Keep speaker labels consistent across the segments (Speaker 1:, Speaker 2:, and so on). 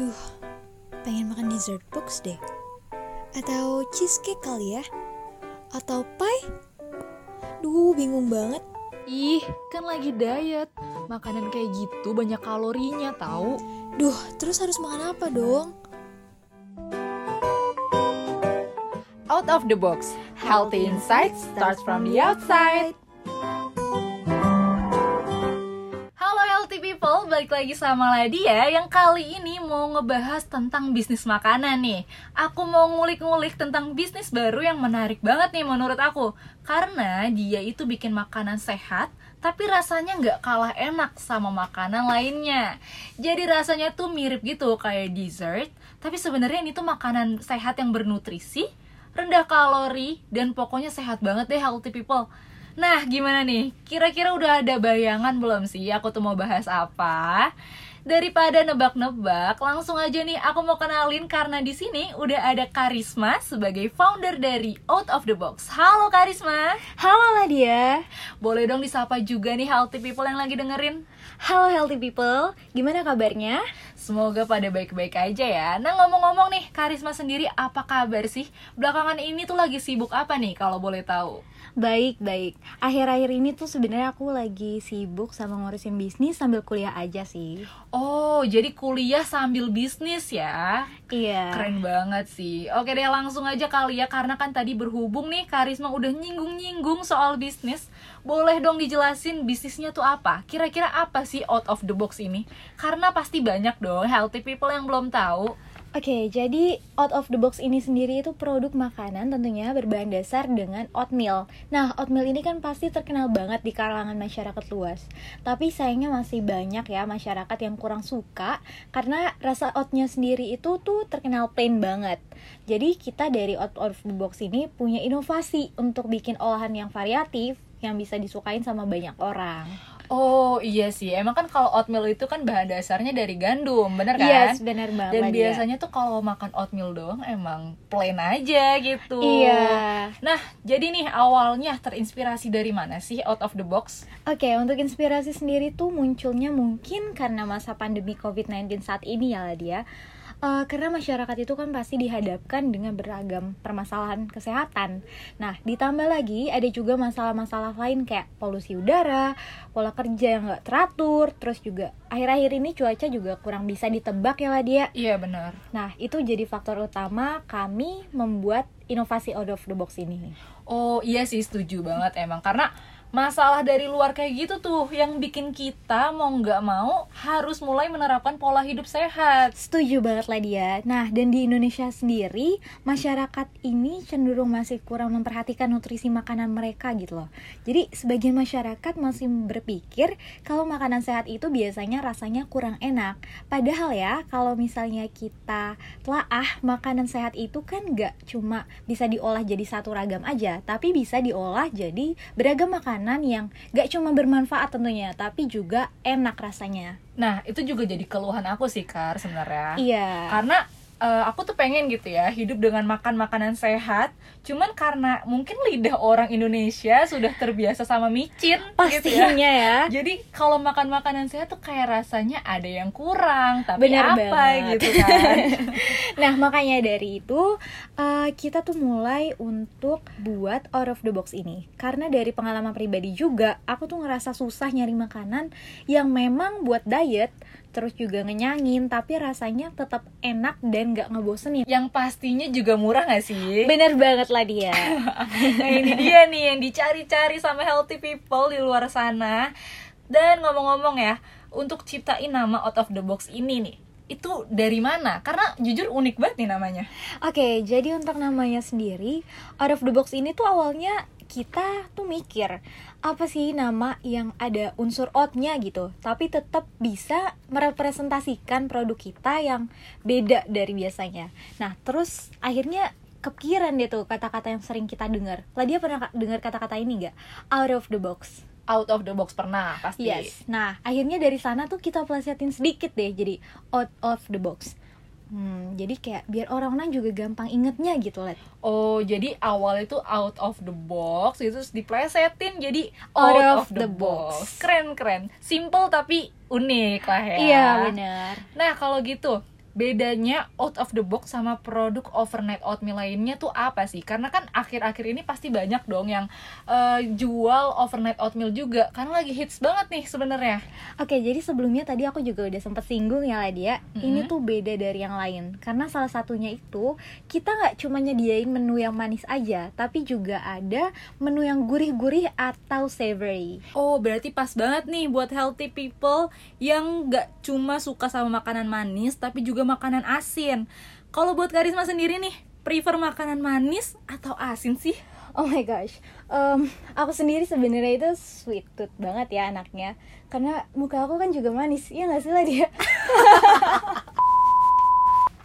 Speaker 1: Duh, pengen makan dessert box deh. Atau cheesecake kali ya? Atau pie? Duh, bingung banget.
Speaker 2: Ih, kan lagi diet. Makanan kayak gitu banyak kalorinya tahu.
Speaker 1: Duh, terus harus makan apa dong?
Speaker 2: Out of the box. Healthy insights starts from the outside. Balik lagi sama Ladia yang kali ini mau ngebahas tentang bisnis makanan nih. Aku mau ngulik-ngulik tentang bisnis baru yang menarik banget nih menurut aku. Karena dia itu bikin makanan sehat, tapi rasanya nggak kalah enak sama makanan lainnya. Jadi rasanya tuh mirip gitu kayak dessert, tapi sebenarnya ini tuh makanan sehat yang bernutrisi, rendah kalori, dan pokoknya sehat banget deh healthy people. Nah, gimana nih? Kira-kira udah ada bayangan belum sih aku tuh mau bahas apa? Daripada nebak-nebak, langsung aja nih aku mau kenalin karena di sini udah ada Karisma sebagai founder dari Out of the Box. Halo Karisma.
Speaker 3: Halo Nadia.
Speaker 2: Boleh dong disapa juga nih healthy people yang lagi dengerin.
Speaker 3: Halo healthy people, gimana kabarnya?
Speaker 2: Semoga pada baik-baik aja ya. Nah ngomong-ngomong nih, Karisma sendiri apa kabar sih? Belakangan ini tuh lagi sibuk apa nih kalau boleh tahu?
Speaker 3: Baik, baik. Akhir-akhir ini tuh sebenarnya aku lagi sibuk sama ngurusin bisnis sambil kuliah aja sih.
Speaker 2: Oh, jadi kuliah sambil bisnis ya?
Speaker 3: Iya.
Speaker 2: Keren banget sih. Oke deh, langsung aja kali ya karena kan tadi berhubung nih Karisma udah nyinggung-nyinggung soal bisnis. Boleh dong dijelasin bisnisnya tuh apa? Kira-kira apa sih out of the box ini? Karena pasti banyak dong healthy people yang belum tahu.
Speaker 3: Oke, jadi out of the box ini sendiri itu produk makanan tentunya berbahan dasar dengan oatmeal. Nah, oatmeal ini kan pasti terkenal banget di kalangan masyarakat luas. Tapi sayangnya masih banyak ya masyarakat yang kurang suka karena rasa oatnya sendiri itu tuh terkenal plain banget. Jadi kita dari out of the box ini punya inovasi untuk bikin olahan yang variatif yang bisa disukain sama banyak orang.
Speaker 2: Oh iya sih, emang kan kalau oatmeal itu kan bahan dasarnya dari gandum, bener kan?
Speaker 3: Yes, bener banget.
Speaker 2: Dan biasanya tuh kalau makan oatmeal doang emang plain aja gitu.
Speaker 3: Iya.
Speaker 2: Nah, jadi nih awalnya terinspirasi dari mana sih out of the box?
Speaker 3: Oke, untuk inspirasi sendiri tuh munculnya mungkin karena masa pandemi COVID-19 saat ini ya lah dia. Eh, karena masyarakat itu kan pasti dihadapkan dengan beragam permasalahan kesehatan. Nah, ditambah lagi ada juga masalah-masalah lain kayak polusi udara, pola kerja yang nggak teratur, terus juga akhir-akhir ini cuaca juga kurang bisa ditebak ya lah dia.
Speaker 2: Iya benar.
Speaker 3: Nah, itu jadi faktor utama kami membuat inovasi out of the box ini.
Speaker 2: Oh iya sih setuju banget emang karena masalah dari luar kayak gitu tuh yang bikin kita mau nggak mau harus mulai menerapkan pola hidup sehat.
Speaker 3: Setuju banget lah dia. Nah, dan di Indonesia sendiri, masyarakat ini cenderung masih kurang memperhatikan nutrisi makanan mereka gitu loh. Jadi, sebagian masyarakat masih berpikir kalau makanan sehat itu biasanya rasanya kurang enak. Padahal ya, kalau misalnya kita telaah makanan sehat itu kan nggak cuma bisa diolah jadi satu ragam aja, tapi bisa diolah jadi beragam makanan yang gak cuma bermanfaat tentunya, tapi juga enak rasanya.
Speaker 2: Nah itu juga jadi keluhan aku sih Kar sebenarnya.
Speaker 3: Iya.
Speaker 2: Karena eh, aku tuh pengen gitu ya hidup dengan makan makanan sehat. Cuman karena mungkin lidah orang Indonesia sudah terbiasa sama micin gitu ya.
Speaker 3: Pastinya ya.
Speaker 2: Jadi kalau makan makanan sehat tuh kayak rasanya ada yang kurang, tapi
Speaker 3: Bener
Speaker 2: apa
Speaker 3: banget.
Speaker 2: gitu kan?
Speaker 3: Nah, makanya dari itu uh, kita tuh mulai untuk buat out of the box ini. Karena dari pengalaman pribadi juga, aku tuh ngerasa susah nyari makanan yang memang buat diet, terus juga ngenyangin, tapi rasanya tetap enak dan gak ngebosenin.
Speaker 2: yang pastinya juga murah gak sih?
Speaker 3: Bener banget lah dia.
Speaker 2: Nah ini dia nih yang dicari-cari sama healthy people di luar sana Dan ngomong-ngomong ya Untuk ciptain nama out of the box ini nih Itu dari mana? Karena jujur unik banget nih namanya
Speaker 3: Oke, jadi untuk namanya sendiri, out of the box ini tuh awalnya kita tuh mikir apa sih nama yang ada unsur oatnya gitu, tapi tetap bisa merepresentasikan produk kita yang beda dari biasanya. Nah, terus akhirnya kepikiran deh tuh kata-kata yang sering kita dengar. Lah dia pernah dengar kata-kata ini nggak? Out of the box.
Speaker 2: Out of the box pernah pasti
Speaker 3: Yes. Nah, akhirnya dari sana tuh kita pelesetin sedikit deh jadi out of the box. Hmm, jadi kayak biar orang-orang juga gampang ingetnya gitu, Let.
Speaker 2: Oh, jadi awal itu out of the box, itu terus diplesetin jadi
Speaker 3: Out
Speaker 2: out,
Speaker 3: of
Speaker 2: of, the,
Speaker 3: the
Speaker 2: box.
Speaker 3: box.
Speaker 2: Keren keren, simple tapi unik lah ya.
Speaker 3: Iya, benar.
Speaker 2: Nah kalau gitu bedanya out of the box sama produk overnight oatmeal lainnya tuh apa sih? Karena kan akhir-akhir ini pasti banyak dong yang eh, jual overnight oatmeal juga, karena lagi hits banget nih sebenarnya.
Speaker 3: Oke, jadi sebelumnya tadi aku juga udah sempet singgung ya Ladia Ini
Speaker 2: Mhm.
Speaker 3: tuh beda dari yang lain Karena salah satunya itu Kita nggak cuma nyediain menu yang manis aja Tapi juga ada menu yang gurih-gurih atau savory
Speaker 2: Oh, berarti pas banget nih buat healthy people yang nggak cuma suka sama makanan manis, tapi juga makanan asin. Kalau buat Karisma sendiri nih, prefer makanan manis atau asin sih?
Speaker 3: Oh my gosh Em, Aku sendiri sebenarnya itu sweet tooth banget ya anaknya Karena muka aku kan juga manis Iya nggak sih Ladia?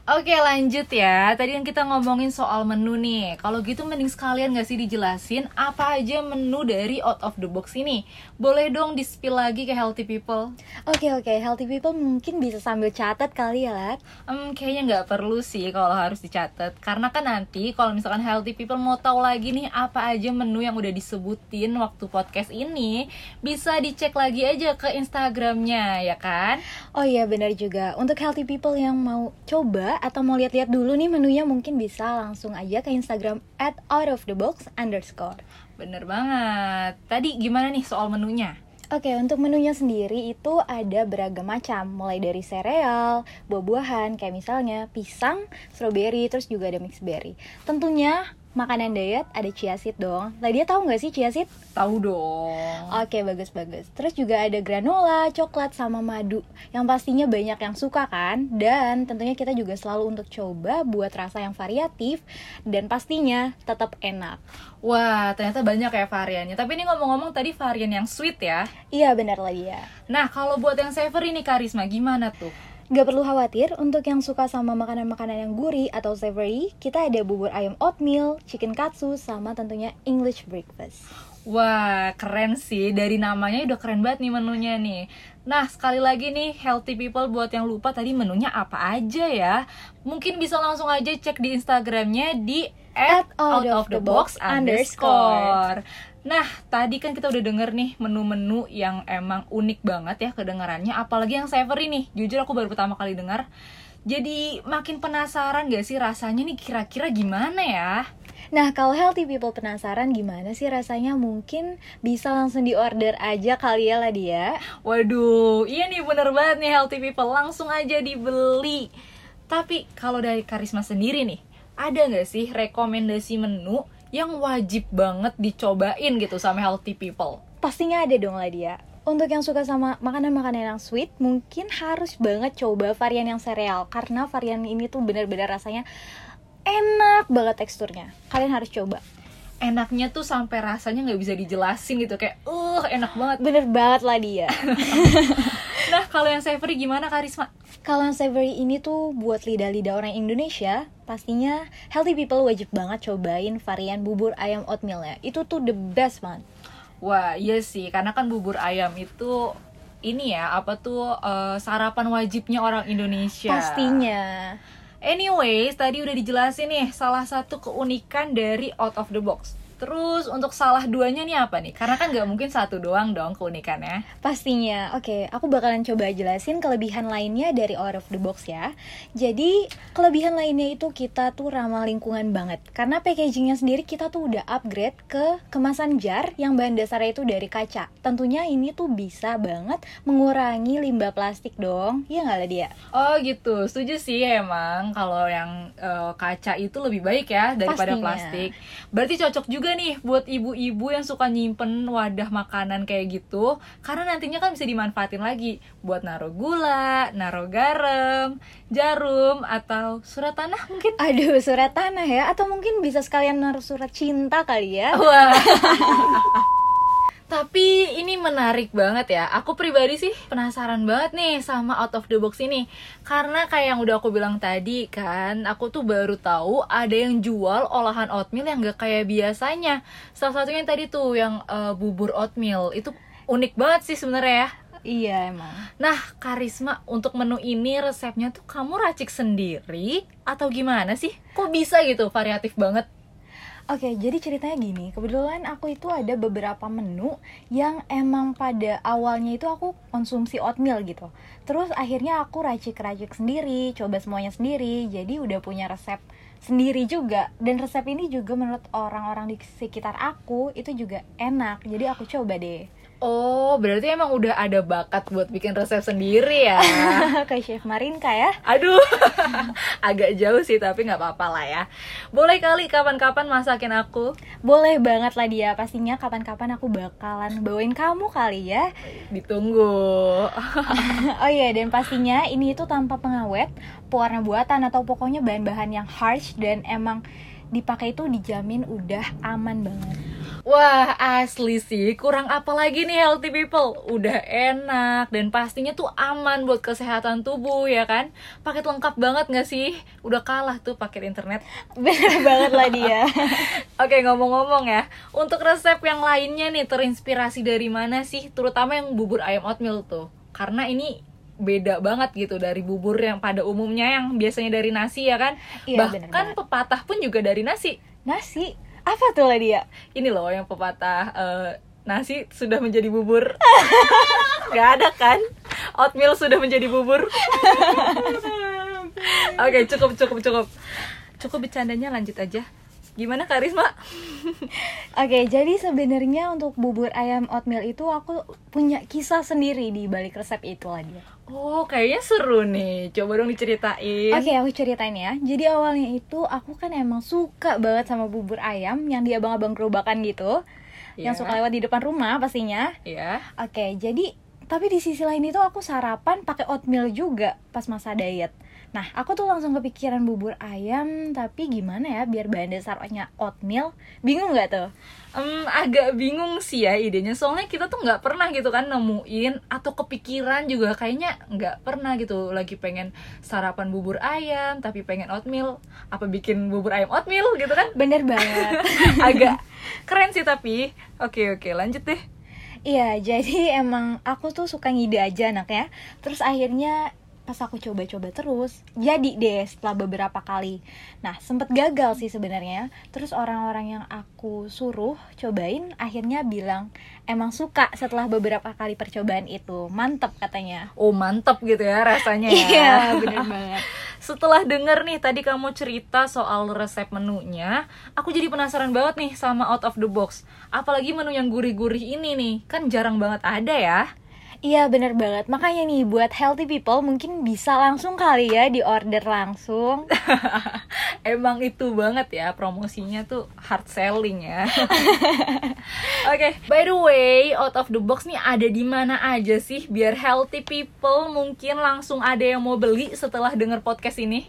Speaker 2: Oke lanjut ya. Tadi yang kita ngomongin soal menu nih. Kalau gitu mending sekalian gak sih dijelasin Apa aja menu dari out of the box ini? Boleh dong di spill lagi ke healthy people.
Speaker 3: Oke oke, healthy people mungkin bisa sambil catat kali ya Lat.
Speaker 2: Hmm, kayaknya nggak perlu sih kalau harus dicatat. Karena kan nanti kalau misalkan healthy people mau tahu lagi nih Apa aja menu yang udah disebutin waktu podcast ini Bisa dicek lagi aja ke Instagramnya ya kan?
Speaker 3: Oh iya benar juga. Untuk healthy people yang mau coba atau mau lihat-lihat dulu nih menunya mungkin bisa langsung aja ke Instagram at outofthebox underscore
Speaker 2: Bener banget Tadi gimana nih soal menunya?
Speaker 3: Oke, untuk menunya sendiri itu ada beragam macam, mulai dari sereal, buah-buahan, kayak misalnya pisang, strawberry, terus juga ada mixed berry. Tentunya makanan diet ada chia seed dong. Lah dia tahu nggak sih chia seed?
Speaker 2: Tahu dong
Speaker 3: Oke, bagus-bagus. Terus juga ada granola, coklat, sama madu. Yang pastinya banyak yang suka kan? Dan tentunya kita juga selalu untuk coba buat rasa yang variatif dan pastinya tetap enak.
Speaker 2: Wah, ternyata banyak ya variannya. Tapi ini ngomong-ngomong tadi varian yang sweet ya.
Speaker 3: Iya benar lah dia.
Speaker 2: Nah, kalau buat yang savory nih Karisma, gimana tuh?
Speaker 3: Gak perlu khawatir, untuk yang suka sama makanan-makanan yang gurih atau savory, kita ada bubur ayam oatmeal, chicken katsu, sama tentunya English breakfast.
Speaker 2: Wah, keren sih. Dari namanya udah keren banget nih menunya nih. Nah, sekali lagi nih, healthy people buat yang lupa tadi menunya apa aja ya. Mungkin bisa langsung aja cek di Instagramnya di
Speaker 3: At
Speaker 2: at out of the box underscore. Nah, tadi kan kita udah denger nih menu-menu yang emang unik banget ya kedengarannya. Apalagi yang savory nih. Jujur aku baru pertama kali dengar. Jadi makin penasaran gak sih rasanya nih kira-kira gimana ya?
Speaker 3: Nah, kalau healthy people penasaran gimana sih rasanya, mungkin bisa langsung diorder aja kali ya lah dia.
Speaker 2: Waduh, iya nih bener banget nih healthy people langsung aja dibeli. Tapi kalau dari Karisma sendiri nih, ada nggak sih rekomendasi menu yang wajib banget dicobain gitu sama healthy people?
Speaker 3: Pastinya ada dong lah dia. Untuk yang suka sama makanan-makanan yang sweet, mungkin harus banget coba varian yang sereal karena varian ini tuh benar-benar rasanya enak banget teksturnya. Kalian harus coba.
Speaker 2: Enaknya tuh sampai rasanya nggak bisa dijelasin gitu kayak, uh enak banget.
Speaker 3: Bener banget lah dia.
Speaker 2: Nah kalau yang savory gimana Karisma?
Speaker 3: Kalau savory ini tuh buat lidah-lidah orang Indonesia, pastinya healthy people wajib banget cobain varian bubur ayam oatmealnya. Itu tuh the best man.
Speaker 2: Wah iya sih, karena kan bubur ayam itu ini ya apa tuh eh, sarapan wajibnya orang Indonesia.
Speaker 3: Pastinya.
Speaker 2: Anyways, tadi udah dijelasin nih salah satu keunikan dari out of the box. Terus untuk salah duanya nih apa nih? Karena kan nggak mungkin satu doang dong keunikannya.
Speaker 3: Pastinya. Oke, aku bakalan coba jelasin kelebihan lainnya dari out of the box ya. Jadi, kelebihan lainnya itu kita tuh ramah lingkungan banget. Karena packagingnya sendiri kita tuh udah upgrade ke kemasan jar yang bahan dasarnya itu dari kaca. Tentunya ini tuh bisa banget mengurangi limbah plastik dong. Iya nggak lah dia?
Speaker 2: Oh gitu, setuju sih emang kalau yang eh, kaca itu lebih baik ya daripada
Speaker 3: Pastinya.
Speaker 2: plastik. Berarti cocok juga nih buat ibu-ibu yang suka nyimpen wadah makanan kayak gitu, karena nantinya kan bisa dimanfaatin lagi buat naruh gula, naruh garam, jarum atau surat tanah mungkin.
Speaker 3: Aduh, surat tanah ya. Atau mungkin bisa sekalian naruh surat cinta kali ya.
Speaker 2: Wah. Tapi ini menarik banget ya. Aku pribadi sih penasaran banget nih sama out of the box ini. Karena kayak yang udah aku bilang tadi kan, aku tuh baru tahu ada yang jual olahan oatmeal yang gak kayak biasanya. Salah satunya yang tadi tuh yang eh, bubur oatmeal. Itu unik banget sih sebenarnya ya.
Speaker 3: Iya emang.
Speaker 2: Nah, Karisma, untuk menu ini resepnya tuh kamu racik sendiri atau gimana sih? Kok bisa gitu, variatif banget?
Speaker 3: Oke, jadi ceritanya gini. Kebetulan aku itu ada beberapa menu yang emang pada awalnya itu aku konsumsi oatmeal gitu. Terus akhirnya aku racik-racik sendiri, coba semuanya sendiri. Jadi udah punya resep sendiri juga. Dan resep ini juga menurut orang-orang di sekitar aku itu juga enak. Jadi aku coba deh.
Speaker 2: Oh, berarti emang udah ada bakat buat bikin resep sendiri ya?
Speaker 3: Kayak Chef Marinka ya.
Speaker 2: Aduh, agak jauh sih tapi nggak apa-apa lah ya. Boleh kali kapan-kapan masakin aku?
Speaker 3: Boleh banget lah dia. Pastinya kapan-kapan aku bakalan bawain kamu kali ya.
Speaker 2: Ditunggu.
Speaker 3: oh iya, dan pastinya ini itu tanpa pengawet, pewarna buatan atau pokoknya bahan-bahan yang harsh dan emang dipakai itu dijamin udah aman banget.
Speaker 2: Wah, asli sih. Kurang apa lagi nih healthy people? Udah enak dan pastinya tuh aman buat kesehatan tubuh ya kan? Paket lengkap banget gak sih? Udah kalah tuh paket internet.
Speaker 3: Bener banget lah dia.
Speaker 2: Oke, ngomong-ngomong ya. Untuk resep yang lainnya nih terinspirasi dari mana sih? Terutama yang bubur ayam oatmeal tuh. Karena ini beda banget gitu dari bubur yang pada umumnya yang biasanya dari nasi ya kan?
Speaker 3: Iya, bener
Speaker 2: Bahkan
Speaker 3: banget.
Speaker 2: pepatah pun juga dari nasi.
Speaker 3: Nasi? Apa tuh lah dia?
Speaker 2: ini loh yang pepatah eh, nasi sudah menjadi bubur. Nggak ada kan? Oatmeal sudah menjadi bubur. Oke cukup cukup cukup. Cukup bercandanya lanjut aja gimana Karisma
Speaker 3: Oke, jadi sebenarnya untuk bubur ayam oatmeal itu aku punya kisah sendiri di balik resep itu lah dia.
Speaker 2: oh kayaknya seru nih coba dong diceritain
Speaker 3: Oke, aku ceritain ya. Jadi awalnya itu aku kan emang suka banget sama bubur ayam yang di abang-abang gerobakan gitu. Yang
Speaker 2: Iya.
Speaker 3: suka lewat di depan rumah pastinya.
Speaker 2: ya
Speaker 3: Oke, jadi tapi di sisi lain itu aku sarapan pakai oatmeal juga pas masa diet. Nah, aku tuh langsung kepikiran bubur ayam, tapi gimana ya biar bahan dasarnya oatmeal? Bingung nggak tuh?
Speaker 2: Em, agak bingung sih ya idenya soalnya kita tuh nggak pernah gitu kan nemuin atau kepikiran juga kayaknya nggak pernah gitu lagi pengen sarapan bubur ayam tapi pengen oatmeal apa bikin bubur ayam oatmeal gitu kan
Speaker 3: Bener banget.
Speaker 2: agak keren sih tapi oke oke lanjut deh
Speaker 3: Iya, jadi emang aku tuh suka ngide aja anaknya. Terus akhirnya pas aku coba-coba terus, jadi deh setelah beberapa kali. Nah, sempet gagal sih sebenarnya. Terus orang-orang yang aku suruh cobain akhirnya bilang emang suka setelah beberapa kali percobaan itu. Mantep katanya.
Speaker 2: oh mantep gitu ya rasanya ya
Speaker 3: Iya, bener banget.
Speaker 2: setelah denger nih tadi kamu cerita soal resep menunya, aku jadi penasaran banget nih sama out of the box. Apalagi menu yang gurih-gurih ini nih, kan jarang banget ada ya.
Speaker 3: Iya bener banget Makanya nih buat healthy people mungkin bisa langsung kali ya di order langsung
Speaker 2: Emang itu banget ya promosinya tuh hard selling ya. Oke, by the way, out of the box nih ada di mana aja sih biar healthy people mungkin langsung ada yang mau beli setelah denger podcast ini?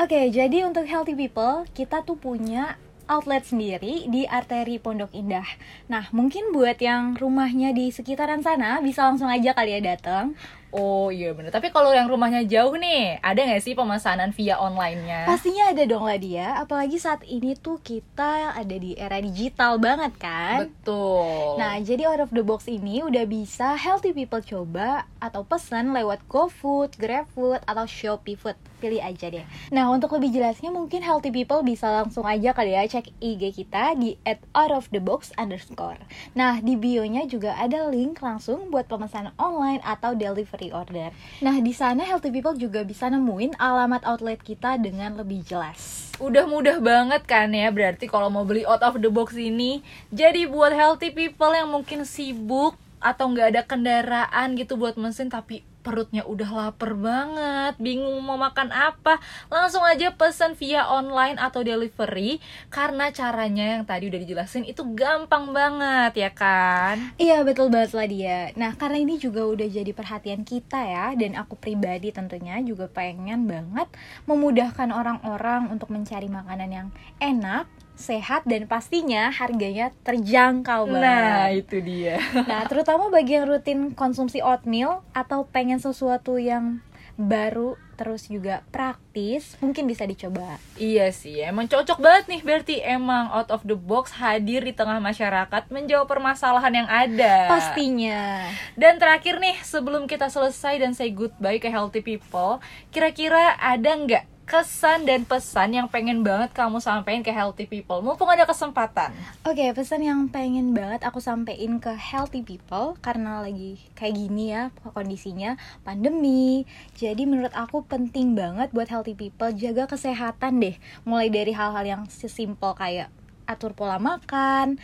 Speaker 3: Oke, jadi untuk healthy people, kita tuh punya outlet sendiri di arteri Pondok Indah. Nah, mungkin buat yang rumahnya di sekitaran sana bisa langsung aja kali ya datang.
Speaker 2: Oh iya bener, tapi kalau yang rumahnya jauh nih, ada nggak sih pemesanan via online-nya?
Speaker 3: Pastinya ada dong lah dia, apalagi saat ini tuh kita ada di era digital banget kan.
Speaker 2: Betul.
Speaker 3: Nah, jadi out of the box ini udah bisa healthy people coba atau pesan lewat GoFood, GrabFood, atau Shopee Food. Pilih aja deh. Nah, untuk lebih jelasnya mungkin healthy people bisa langsung aja kali ya cek IG kita di at out of the box underscore. Nah, di bio-nya juga ada link langsung buat pemesanan online atau delivery order. Nah, di sana healthy people juga bisa nemuin alamat outlet kita dengan lebih jelas.
Speaker 2: Udah mudah banget kan ya berarti kalau mau beli out of the box ini Jadi buat healthy people yang mungkin sibuk atau nggak ada kendaraan gitu buat mesin tapi perutnya udah lapar banget bingung mau makan apa langsung aja pesan via online atau delivery karena caranya yang tadi udah dijelasin itu gampang banget ya kan?
Speaker 3: Iya betul banget lah dia Nah karena ini juga udah jadi perhatian kita ya Dan aku pribadi tentunya juga pengen banget Memudahkan orang-orang untuk mencari makanan yang enak Sehat dan pastinya harganya terjangkau
Speaker 2: nah
Speaker 3: banget.
Speaker 2: itu dia.
Speaker 3: Nah terutama bagi yang rutin konsumsi oatmeal Atau pengen sesuatu yang baru terus juga praktis mungkin bisa dicoba.
Speaker 2: Iya sih, emang cocok banget nih. Berarti emang out of the box hadir di tengah masyarakat menjawab permasalahan yang ada.
Speaker 3: pastinya.
Speaker 2: Dan terakhir nih, sebelum kita selesai dan say goodbye ke healthy people, kira-kira ada nggak kesan dan pesan yang pengen banget kamu sampaikan ke healthy people? Mumpung ada kesempatan.
Speaker 3: Oke, pesan yang pengen banget aku sampein ke healthy people karena lagi kayak gini ya kondisinya pandemi. Jadi menurut aku penting banget buat healthy people jaga kesehatan deh. Mulai dari hal-hal yang sesimpel kayak atur pola makan,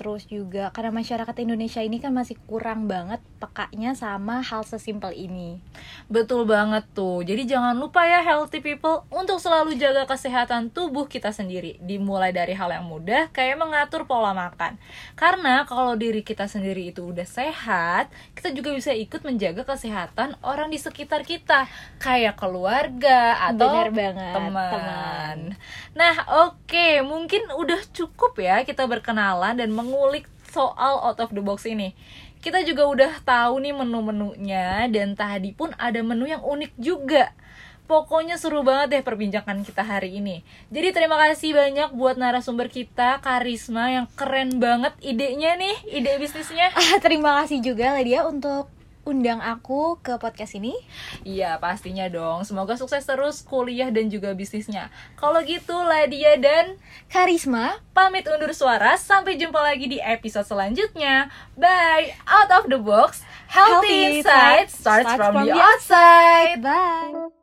Speaker 3: terus juga karena masyarakat Indonesia ini kan masih kurang banget pekanya sama hal sesimpel ini.
Speaker 2: Betul banget tuh. Jadi jangan lupa ya healthy people untuk selalu jaga kesehatan tubuh kita sendiri. Dimulai dari hal yang mudah kayak mengatur pola makan. Karena kalau diri kita sendiri itu udah sehat, kita juga bisa ikut menjaga kesehatan orang di sekitar kita, kayak keluarga atau
Speaker 3: banget,
Speaker 2: teman.
Speaker 3: teman.
Speaker 2: Nah, oke, mungkin udah cukup ya kita berkenalan dan mengulik soal out of the box ini. Kita juga udah tahu nih menu-menunya dan tadi pun ada menu yang unik juga. Pokoknya seru banget deh perbincangan kita hari ini. Jadi terima kasih banyak buat narasumber kita, Karisma yang keren banget idenya nih, ide bisnisnya.
Speaker 3: Ah, terima kasih juga Lydia untuk undang aku ke podcast ini.
Speaker 2: Iya pastinya dong, semoga sukses terus kuliah dan juga bisnisnya. Kalau gitu Ladia dan
Speaker 3: Karisma,
Speaker 2: pamit undur suara, sampai jumpa lagi di episode selanjutnya. Bye, out of the box, healthy, inside starts, from, the outside.
Speaker 3: Bye.